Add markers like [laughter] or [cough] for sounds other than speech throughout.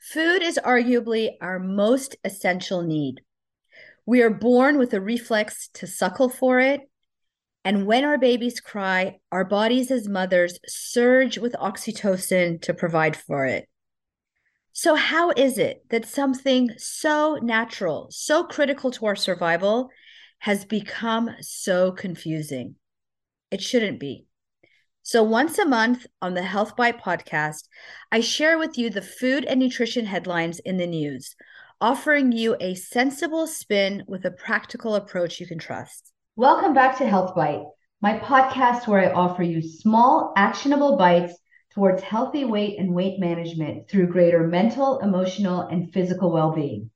Food is arguably our most essential need. We are born with a reflex to suckle for it. And when our babies cry, our bodies as mothers surge with oxytocin to provide for it. So, how is it that something so natural, so critical to our survival, has become so confusing? It shouldn't be. So, once a month on the Health Bite podcast, I share with you the food and nutrition headlines in the news, offering you a sensible spin with a practical approach you can trust. Welcome back to Health Bite, my podcast where I offer you small, actionable bites towards healthy weight and weight management through greater mental, emotional, and physical well being.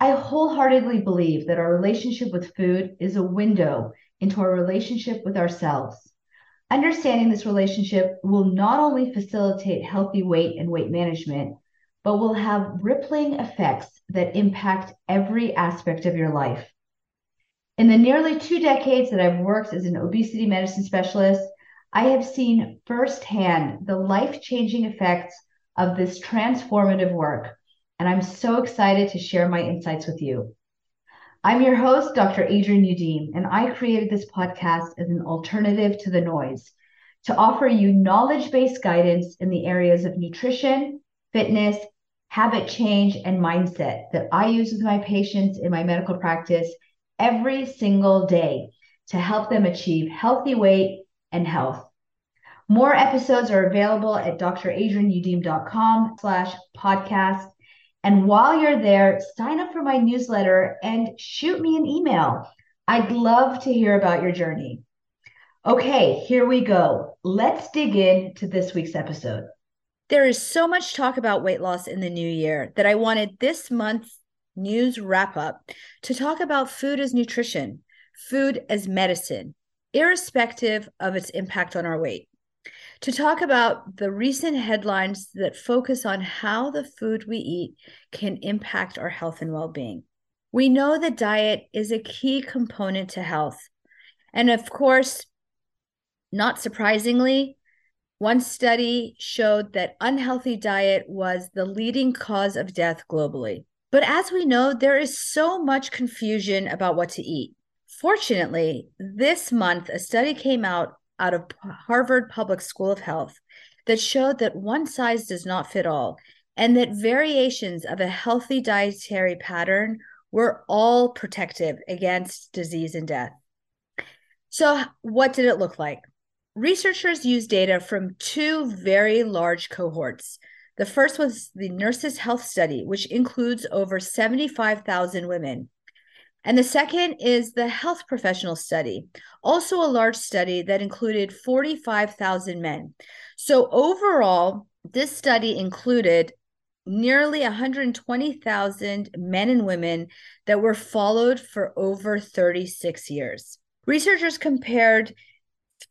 I wholeheartedly believe that our relationship with food is a window into our relationship with ourselves. Understanding this relationship will not only facilitate healthy weight and weight management, but will have rippling effects that impact every aspect of your life. In the nearly two decades that I've worked as an obesity medicine specialist, I have seen firsthand the life changing effects of this transformative work, and I'm so excited to share my insights with you. I'm your host, Dr. Adrienne Youdim, and I created this podcast as an alternative to the noise to offer you knowledge based guidance in the areas of nutrition, fitness, habit change, and mindset that I use with my patients in my medical practice every single day to help them achieve healthy weight and health. More episodes are available at dradrienneyoudim.com slash podcast. And while you're there, sign up for my newsletter and shoot me an email. I'd love to hear about your journey. Okay, here we go. Let's dig into this week's episode. There is so much talk about weight loss in the new year that I wanted this month's news wrap up to talk about food as nutrition, food as medicine, irrespective of its impact on our weight to talk about the recent headlines that focus on how the food we eat can impact our health and well being. We know that diet is a key component to health. And of course, not surprisingly, one study showed that unhealthy diet was the leading cause of death globally. But as we know, there is so much confusion about what to eat. Fortunately, this month, a study came out out of Harvard Public School of Health that showed that one size does not fit all and that variations of a healthy dietary pattern were all protective against disease and death. So, what did it look like? Researchers used data from two very large cohorts. The first was the Nurses Health Study, which includes over 75,000 women. And the second is the health professional study, also a large study that included 45,000 men. So overall, this study included nearly 120,000 men and women that were followed for over 36 years. Researchers compared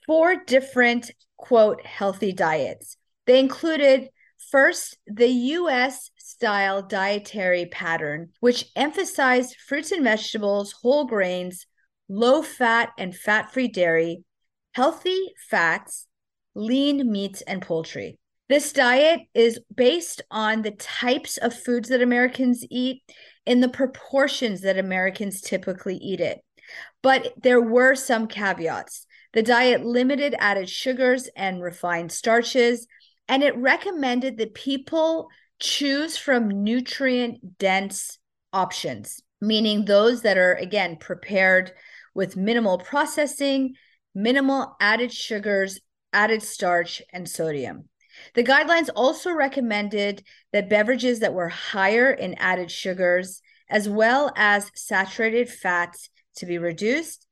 four different, quote, healthy diets. They included first the US style dietary pattern, which emphasized fruits and vegetables, whole grains, low fat and fat free dairy, healthy fats, lean meats, and poultry. This diet is based on the types of foods that Americans eat in the proportions that Americans typically eat it. But there were some caveats. The diet limited added sugars and refined starches, and it recommended that people choose from nutrient dense options, meaning those that are, again, prepared with minimal processing, minimal added sugars, added starch, and sodium. The guidelines also recommended that beverages that were higher in added sugars, as well as saturated fats, to be reduced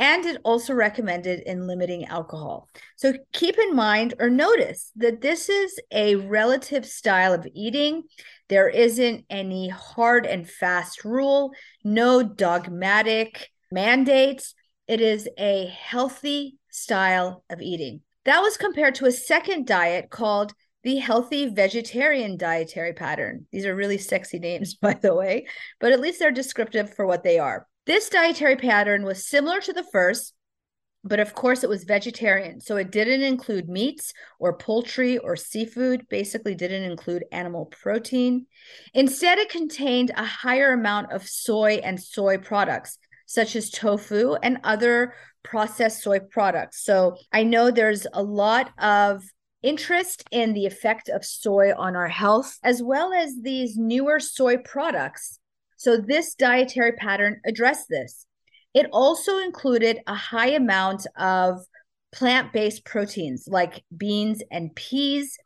and it also recommended in limiting alcohol. So keep in mind or notice that this is a relative style of eating. There isn't any hard and fast rule, no dogmatic mandates. It is a healthy style of eating. That was compared to a second diet called the healthy vegetarian dietary pattern. These are really sexy names, [laughs] by the way, but at least they're descriptive for what they are. This dietary pattern was similar to the first, but of course it was vegetarian. So it didn't include meats or poultry or seafood, basically, didn't include animal protein. Instead, it contained a higher amount of soy and soy products, such as tofu and other processed soy products. So I know there's a lot of interest in the effect of soy on our health, as well as these newer soy products. So this dietary pattern addressed this. It also included a high amount of plant based proteins like beans and peas,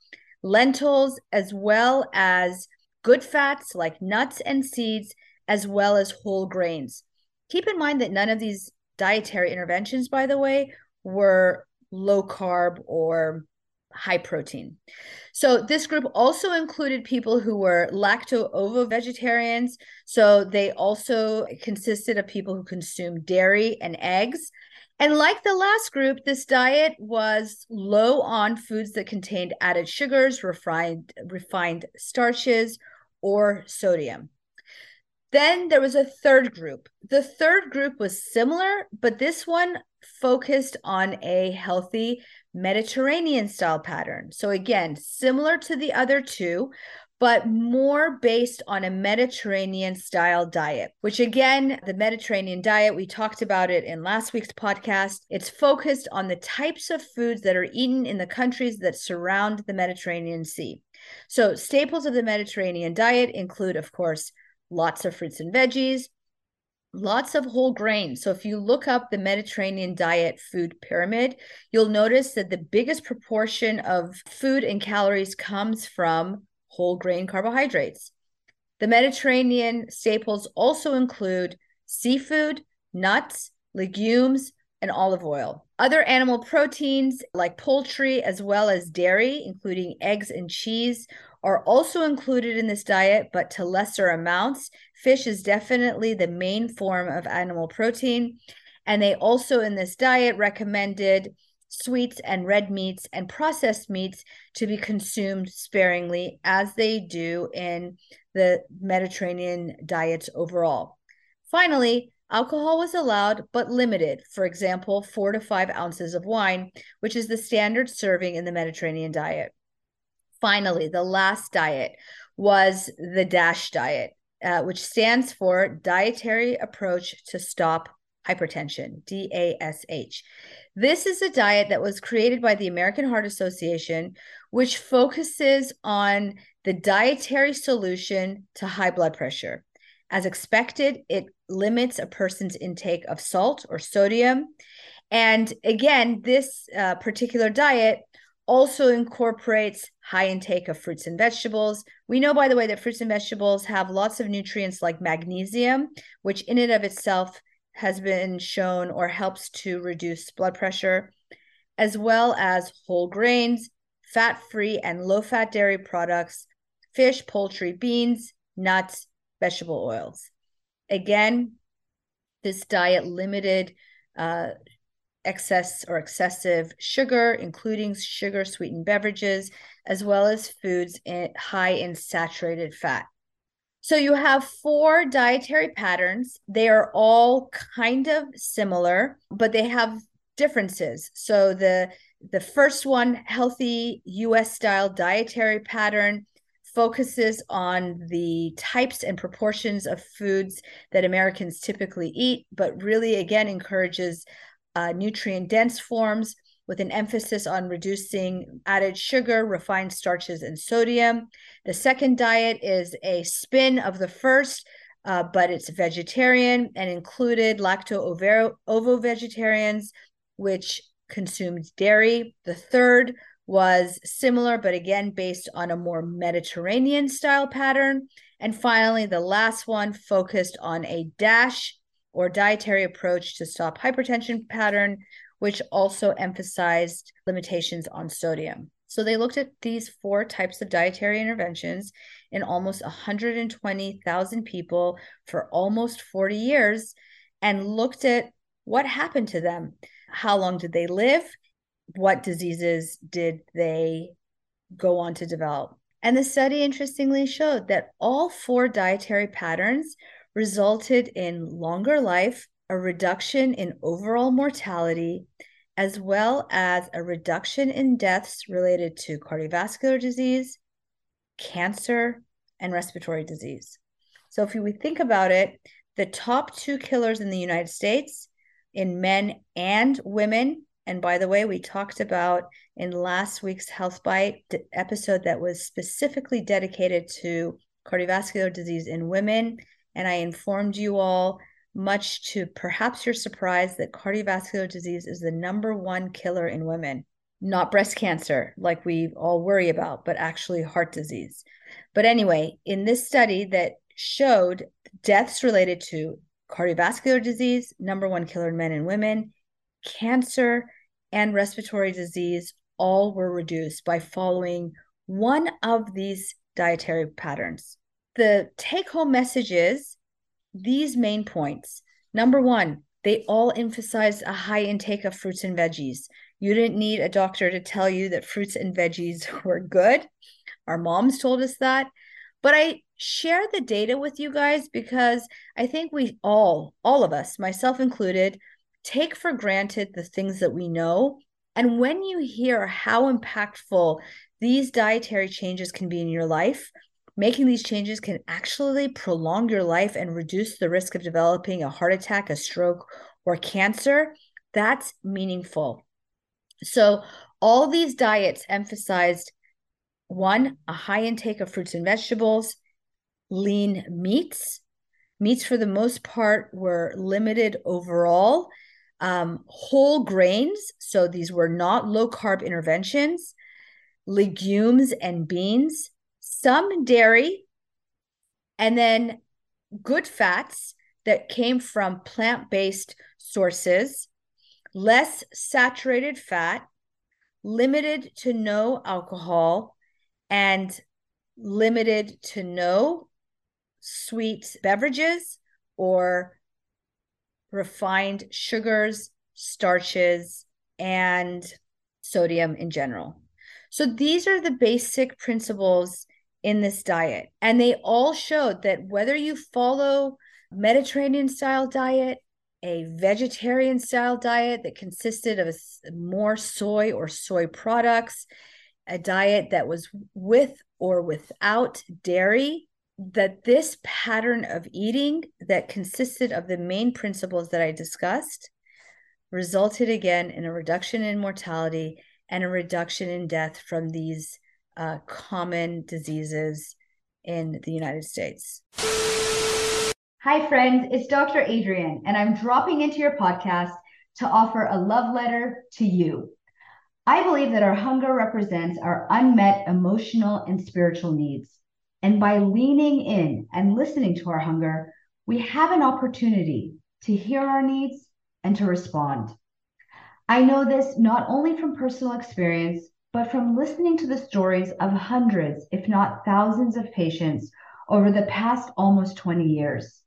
lentils, as well as good fats like nuts and seeds, as well as whole grains. Keep in mind that none of these dietary interventions, by the way, were low carb or high protein. So this group also included people who were lacto-ovo vegetarians. So they also consisted of people who consumed dairy and eggs. And like the last group, this diet was low on foods that contained added sugars, refined refined starches, or sodium. Then there was a third group. The third group was similar, but this one focused on a healthy Mediterranean style pattern. So, again, similar to the other two, but more based on a Mediterranean style diet, which again, the Mediterranean diet, we talked about it in last week's podcast. It's focused on the types of foods that are eaten in the countries that surround the Mediterranean Sea. So, staples of the Mediterranean diet include, of course, lots of fruits and veggies, lots of whole grains. So if you look up the Mediterranean diet food pyramid, you'll notice that the biggest proportion of food and calories comes from whole grain carbohydrates. The Mediterranean staples also include seafood, nuts, legumes, and olive oil. Other animal proteins like poultry, as well as dairy, including eggs and cheese, are also included in this diet, but to lesser amounts. Fish is definitely the main form of animal protein. And they also, in this diet, recommended sweets and red meats and processed meats to be consumed sparingly, as they do in the Mediterranean diets overall. Finally, alcohol was allowed but limited. For example, four to five ounces of wine, which is the standard serving in the Mediterranean diet finally, the last diet was the DASH diet, uh, which stands for Dietary Approach to Stop Hypertension, DASH. This is a diet that was created by the American Heart Association, which focuses on the dietary solution to high blood pressure. As expected, it limits a person's intake of salt or sodium. And again, this uh, particular diet also incorporates high intake of fruits and vegetables. We know, by the way, that fruits and vegetables have lots of nutrients like magnesium, which in and of itself has been shown or helps to reduce blood pressure, as well as whole grains, fat free and low fat dairy products, fish, poultry, beans, nuts, vegetable oils. Again, this diet limited uh, excess or excessive sugar, including sugar sweetened beverages, as well as foods in, high in saturated fat. So you have four dietary patterns. They are all kind of similar, but they have differences. So the the first one, healthy US style dietary pattern, focuses on the types and proportions of foods that Americans typically eat, but really again encourages uh, nutrient dense forms with an emphasis on reducing added sugar, refined starches, and sodium. The second diet is a spin of the first, uh, but it's vegetarian and included lacto ovo vegetarians, which consumed dairy. The third was similar, but again, based on a more Mediterranean style pattern. And finally, the last one focused on a dash or dietary approach to stop hypertension pattern, which also emphasized limitations on sodium. So they looked at these four types of dietary interventions in almost 120,000 people for almost 40 years and looked at what happened to them. How long did they live? What diseases did they go on to develop? And the study interestingly showed that all four dietary patterns resulted in longer life, a reduction in overall mortality, as well as a reduction in deaths related to cardiovascular disease, cancer, and respiratory disease. So, if we think about it, the top two killers in the United States in men and women, and by the way, we talked about in last week's Health Bite episode that was specifically dedicated to cardiovascular disease in women. And I informed you all much to perhaps your surprise that cardiovascular disease is the number one killer in women, not breast cancer, like we all worry about, but actually heart disease. But anyway, in this study that showed deaths related to cardiovascular disease, number one killer in men and women, cancer, and respiratory disease all were reduced by following one of these dietary patterns. The take home message is these main points. Number one, they all emphasize a high intake of fruits and veggies. You didn't need a doctor to tell you that fruits and veggies [laughs] were good. Our moms told us that. But I share the data with you guys because I think we all, all of us, myself included, take for granted the things that we know. And when you hear how impactful these dietary changes can be in your life, making these changes can actually prolong your life and reduce the risk of developing a heart attack, a stroke, or cancer, that's meaningful. So, all these diets emphasized one, a high intake of fruits and vegetables, lean meats. Meats, for the most part, were limited overall. Um, whole grains, so these were not low carb interventions, legumes and beans, some dairy, and then good fats that came from plant based sources, less saturated fat, limited to no alcohol, and limited to no sweet beverages or refined sugars, starches, and sodium in general. So these are the basic principles in this diet. And they all showed that whether you follow Mediterranean style diet, a vegetarian style diet that consisted of more soy or soy products, a diet that was with or without dairy, that this pattern of eating that consisted of the main principles that I discussed resulted again in a reduction in mortality and a reduction in death from these uh, common diseases in the United States. Hi, friends, it's Dr. Adrienne, and I'm dropping into your podcast to offer a love letter to you. I believe that our hunger represents our unmet emotional and spiritual needs. And by leaning in and listening to our hunger, we have an opportunity to hear our needs and to respond. I know this not only from personal experience, but from listening to the stories of hundreds, if not thousands, of patients over the past almost 20 years.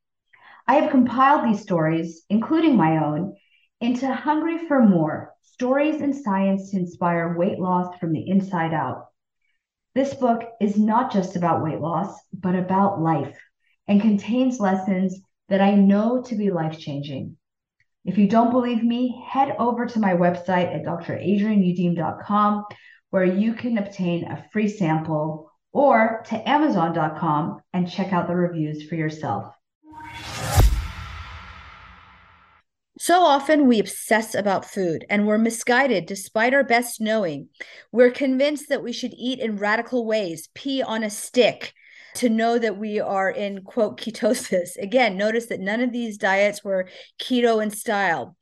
I have compiled these stories, including my own, into Hungry for More Stories and Science to Inspire Weight Loss from the Inside Out. This book is not just about weight loss, but about life and contains lessons that I know to be life changing. If you don't believe me, head over to my website at dradrienneyoudim.com where you can obtain a free sample or to Amazon.com and check out the reviews for yourself. So often we obsess about food and we're misguided despite our best knowing. We're convinced that we should eat in radical ways, pee on a stick, to know that we are in quote ketosis. [laughs] Again, notice that none of these diets were keto in style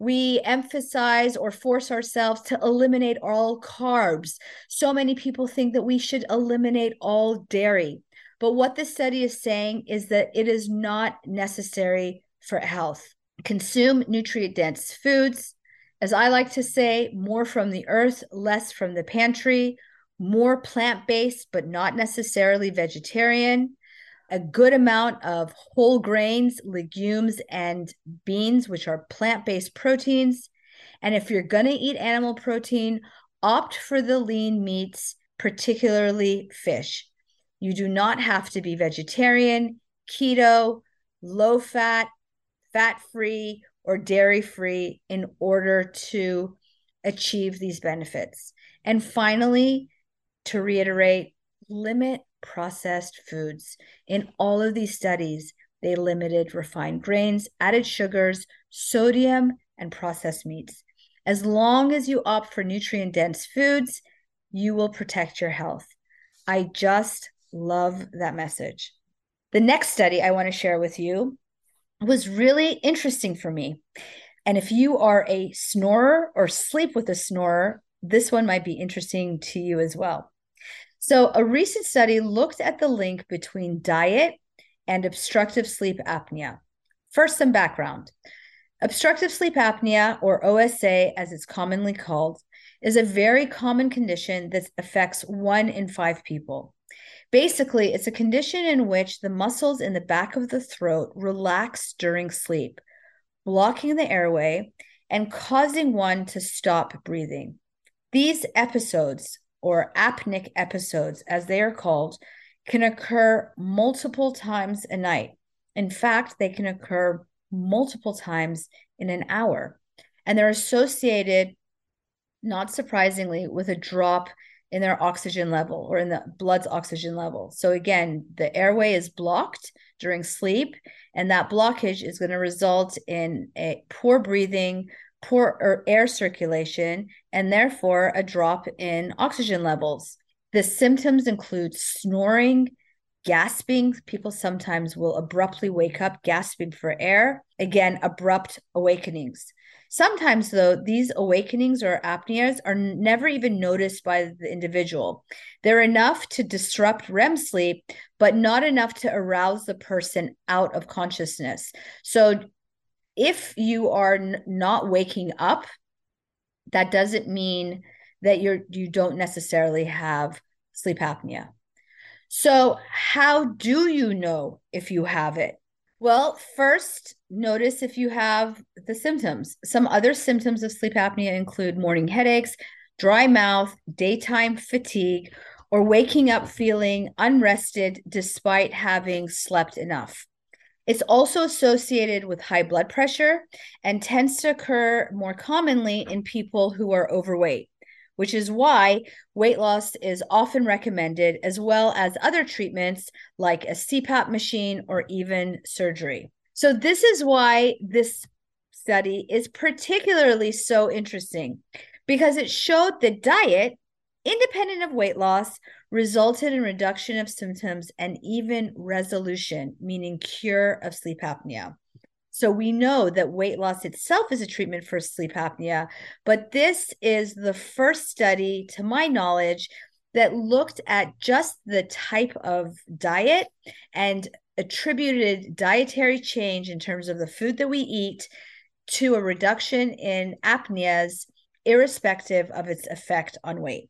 we emphasize or force ourselves to eliminate all carbs. So many people think that we should eliminate all dairy. But what this study is saying is that it is not necessary for health. Consume nutrient dense foods. As I like to say, more from the earth, less from the pantry, more plant based, but not necessarily vegetarian a good amount of whole grains, legumes, and beans, which are plant based proteins. And if you're going to eat animal protein, opt for the lean meats, particularly fish. You do not have to be vegetarian, keto, low fat, fat free, or dairy free in order to achieve these benefits. And finally, to reiterate, limit processed foods. In all of these studies, they limited refined grains, added sugars, sodium, and processed meats. As long as you opt for nutrient dense foods, you will protect your health. I just love that message. The next study I want to share with you was really interesting for me. And if you are a snorer or sleep with a snorer, this one might be interesting to you as well. So, a recent study looked at the link between diet and obstructive sleep apnea. First, some background. Obstructive sleep apnea, or OSA as it's commonly called, is a very common condition that affects one in five people. Basically, it's a condition in which the muscles in the back of the throat relax during sleep, blocking the airway and causing one to stop breathing. These episodes, or apneic episodes as they are called, can occur multiple times a night. In fact, they can occur multiple times in an hour. And they're associated, not surprisingly, with a drop in their oxygen level or in the blood's oxygen level. So, again, the airway is blocked during sleep, and that blockage is going to result in a poor breathing, poor er, air circulation, and therefore a drop in oxygen levels. The symptoms include snoring, gasping. People sometimes will abruptly wake up gasping for air. Again, abrupt awakenings. Sometimes, though, these awakenings or apneas are never even noticed by the individual. They're enough to disrupt REM sleep, but not enough to arouse the person out of consciousness. So, if you are n- not waking up, that doesn't mean that you're you don't necessarily have sleep apnea. So, how do you know if you have it? Well, first, notice if you have the symptoms. Some other symptoms of sleep apnea include morning headaches, dry mouth, daytime fatigue, or waking up feeling unrested despite having slept enough. It's also associated with high blood pressure and tends to occur more commonly in people who are overweight which is why weight loss is often recommended, as well as other treatments like a CPAP machine or even surgery. So, this is why this study is particularly so interesting because it showed that diet, independent of weight loss, resulted in reduction of symptoms and even resolution, meaning cure of sleep apnea. So we know that weight loss itself is a treatment for sleep apnea, but this is the first study, to my knowledge, that looked at just the type of diet and attributed dietary change in terms of the food that we eat to a reduction in apneas, irrespective of its effect on weight.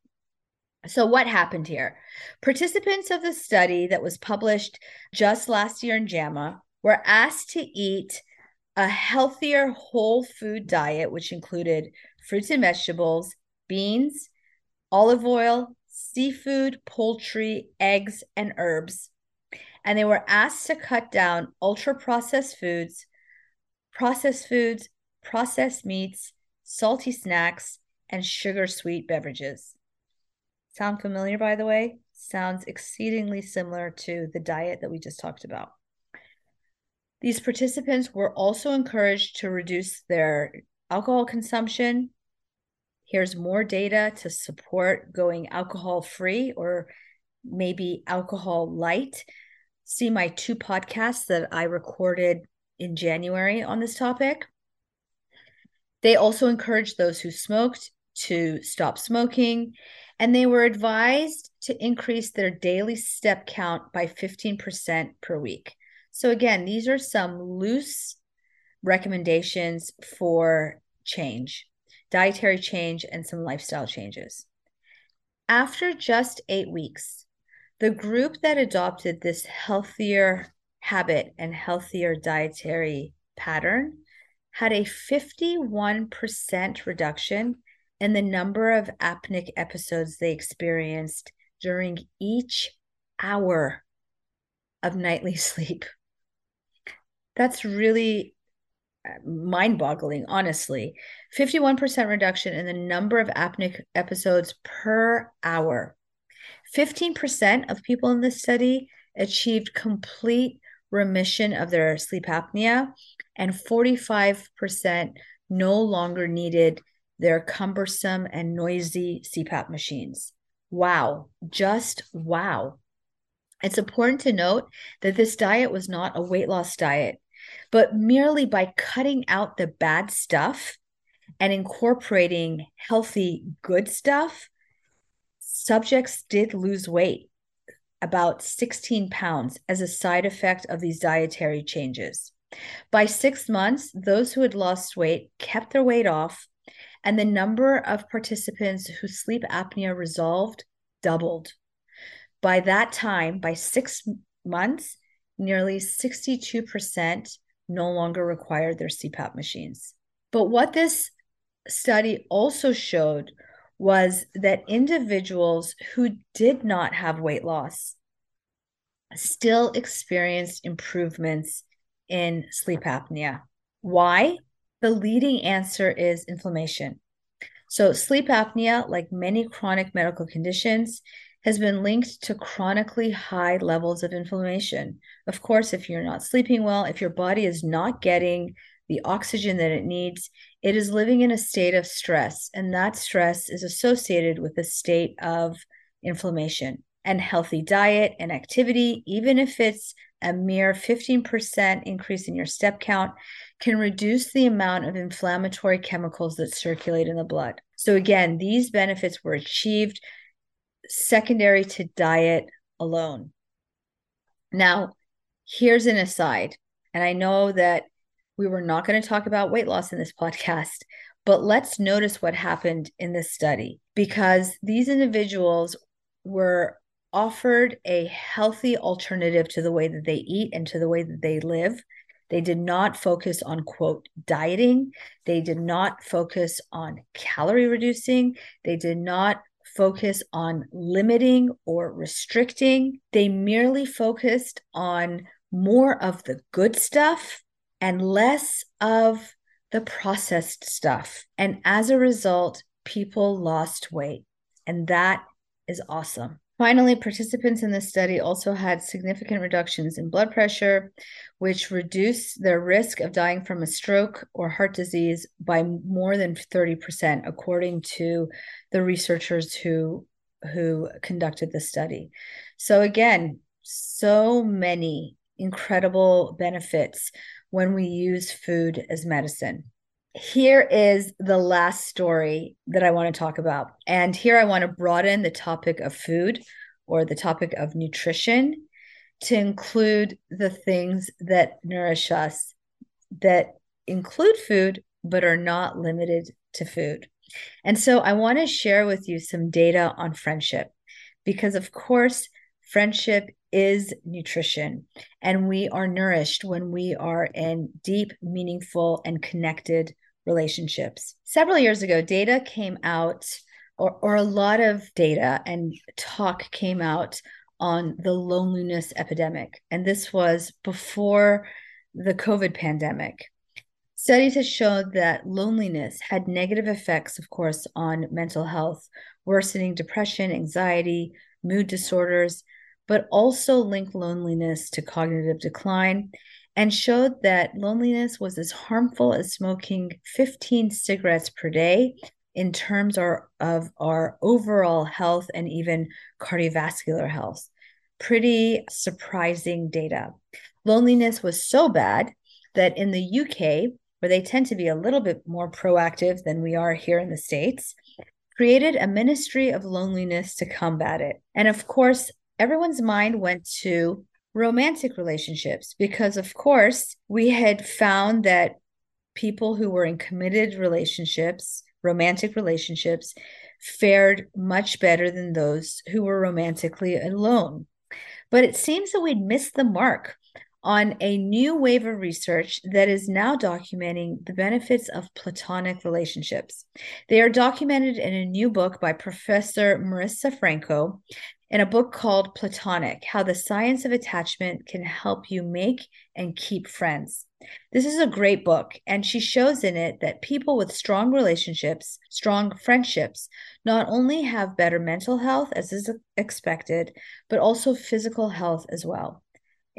So, what happened here? Participants of the study that was published just last year in JAMA were asked to eat a healthier whole food diet, which included fruits and vegetables, beans, olive oil, seafood, poultry, eggs, and herbs. And they were asked to cut down ultra processed foods, processed foods, processed meats, salty snacks, and sugar sweet beverages. Sound familiar, by the way? Sounds exceedingly similar to the diet that we just talked about. These participants were also encouraged to reduce their alcohol consumption. Here's more data to support going alcohol free or maybe alcohol light. See my two podcasts that I recorded in January on this topic. They also encouraged those who smoked to stop smoking, and they were advised to increase their daily step count by 15% per week. So, again, these are some loose recommendations for change, dietary change, and some lifestyle changes. After just eight weeks, the group that adopted this healthier habit and healthier dietary pattern had a 51% reduction in the number of apneic episodes they experienced during each hour of nightly [laughs] sleep that's really uh, mind boggling, honestly. 51% reduction in the number of apneic episodes per hour. 15% of people in this study achieved complete remission of their sleep apnea, and 45% no longer needed their cumbersome and noisy CPAP machines. Wow, just wow. It's important to note that this diet was not a weight loss diet, but merely by cutting out the bad stuff and incorporating healthy, good stuff, subjects did lose weight about 16 pounds as a side effect of these dietary changes. By six months, those who had lost weight kept their weight off, and the number of participants whose sleep apnea resolved doubled. By that time, by six months, nearly 62% no longer required their CPAP machines. But what this study also showed was that individuals who did not have weight loss still experienced improvements in sleep apnea. Why? The leading answer is inflammation. So, sleep apnea, like many chronic medical conditions, has been linked to chronically high levels of inflammation. Of course, if you're not sleeping well, if your body is not getting the oxygen that it needs, it is living in a state of stress. And that stress is associated with a state of inflammation and healthy diet and activity, even if it's a mere 15% increase in your step count, can reduce the amount of inflammatory chemicals that circulate in the blood. So, again, these benefits were achieved secondary to diet alone. Now, here's an aside, and I know that we were not going to talk about weight loss in this [laughs] podcast, but let's notice what happened in this study because these individuals were offered a healthy alternative to the way that they eat and to the way that they live. They did not focus on, quote, dieting. They did not focus on calorie reducing. They did not focus on limiting or restricting. They merely focused on more of the good stuff and less of the processed stuff. And as a result, people lost weight. And that is awesome. Finally, participants in the study also had significant reductions in blood pressure, which reduced their risk of dying from a stroke or heart disease by more than 30%, according to the researchers who, who conducted the study. So, again, so many incredible benefits when we use food as medicine. Here is the last story that I want to talk about. And here I want to broaden the topic of food or the topic of nutrition to include the things that nourish us that include food but are not limited to food. And so I want to share with you some data on friendship because, of course, friendship is nutrition and we are nourished when we are in deep, meaningful, and connected relationships. Several years ago, data came out, or, or a lot of data and talk came out on the loneliness epidemic. And this was before the COVID pandemic. Studies have shown that loneliness had negative effects, of course, on mental health, worsening depression, anxiety, mood disorders, but also linked loneliness to cognitive decline and showed that loneliness was as harmful as smoking 15 cigarettes per day in terms of our overall health and even cardiovascular health. Pretty surprising data. Loneliness was so bad that in the UK, where they tend to be a little bit more proactive than we are here in the States, created a ministry of loneliness to combat it. And of course, everyone's mind went to romantic relationships because, of course, we had found that people who were in committed relationships, romantic relationships, fared much better than those who were romantically alone. But it seems that we'd missed the mark on a new wave of research that is now documenting the benefits of platonic relationships. They are documented in a new book by Professor Marisa Franco in a book called Platonic How the Science of Attachment Can Help You Make and Keep Friends. This is a great book, and she shows in it that people with strong relationships, strong friendships, not only have better mental health, as is expected, but also physical health as well.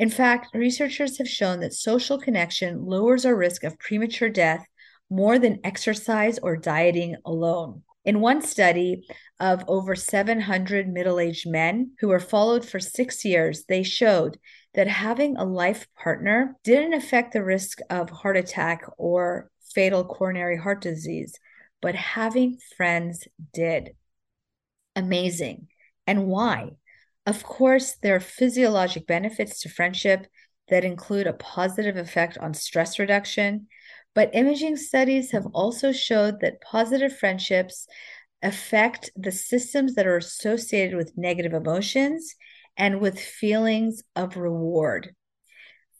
In fact, researchers have shown that social connection lowers our risk of premature death more than exercise or dieting alone. In one study of over 700 middle aged men who were followed for six years, they showed that having a life partner didn't affect the risk of heart attack or fatal coronary heart disease, but having friends did. Amazing. And why? Of course, there are physiologic benefits to friendship that include a positive effect on stress reduction, but imaging studies have also showed that positive friendships affect the systems that are associated with negative emotions and with feelings of reward.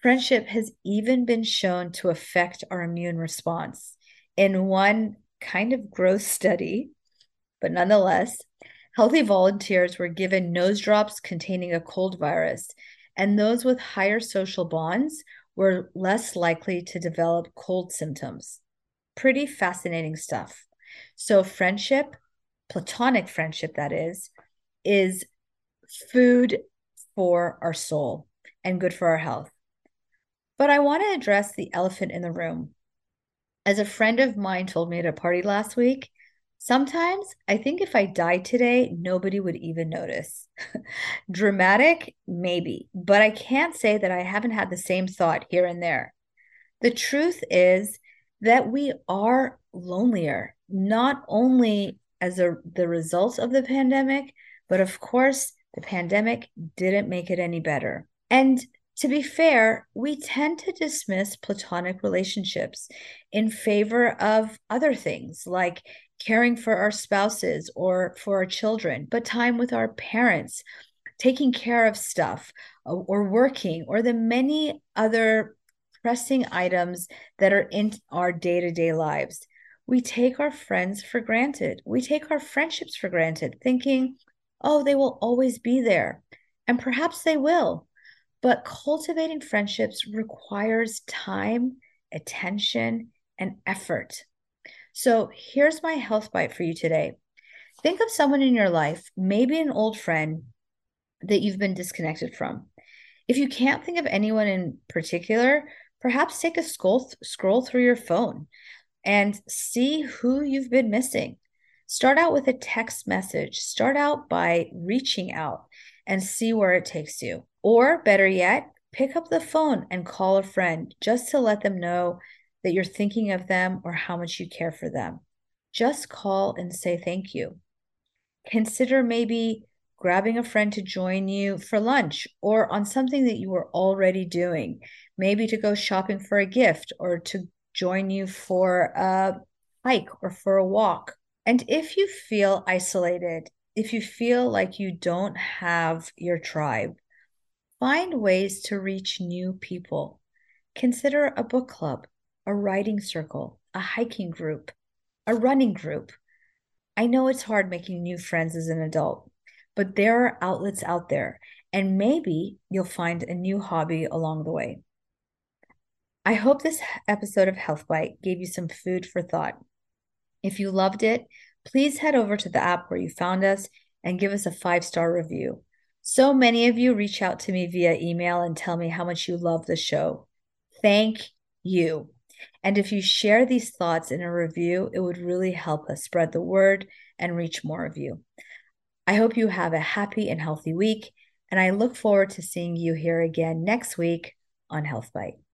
Friendship has even been shown to affect our immune response. In one kind of gross study, but nonetheless, healthy volunteers were given nose drops containing a cold virus, and those with higher social bonds were less likely to develop cold symptoms. Pretty fascinating stuff. So, friendship, platonic friendship, that is, is food for our soul and good for our health. But I want to address the elephant in the room. As a friend of mine told me at a party last week, sometimes I think if I died today, nobody would even notice. [laughs] Dramatic, maybe, but I can't say that I haven't had the same thought here and there. The truth is that we are lonelier, not only as a, the result of the pandemic, but of course, the pandemic didn't make it any better. And to be fair, we tend to dismiss platonic relationships in favor of other things like caring for our spouses or for our children, but time with our parents, taking care of stuff, uh, or working, or the many other pressing items that are in our day to day lives. We take our friends for granted. We take our friendships for granted, thinking, oh, they will always be there. And perhaps they will. But cultivating friendships requires time, attention, and effort. So here's my health bite for you today. Think of someone in your life, maybe an old friend that you've been disconnected from. If you can't think of anyone in particular, perhaps take a scroll, scroll through your phone and see who you've been missing. Start out with a text message. Start out by reaching out and see where it takes you. Or better yet, pick up the phone and call a friend just to let them know that you're thinking of them or how much you care for them. Just call and say thank you. Consider maybe grabbing a friend to join you for lunch or on something that you were already doing, maybe to go shopping for a gift or to join you for a hike or for a walk. And if you feel isolated, if you feel like you don't have your tribe, find ways to reach new people. Consider a book club, a writing circle, a hiking group, a running group. I know it's hard making new friends as an adult, but there are outlets out there, and maybe you'll find a new hobby along the way. I hope this episode of Health Bite gave you some food for thought. If you loved it, please head over to the app where you found us and give us a five star review. So many of you reach out to me via email and tell me how much you love the show. Thank you. And if you share these thoughts in a review, it would really help us spread the word and reach more of you. I hope you have a happy and healthy week, and I look forward to seeing you here again next week on Health Bite.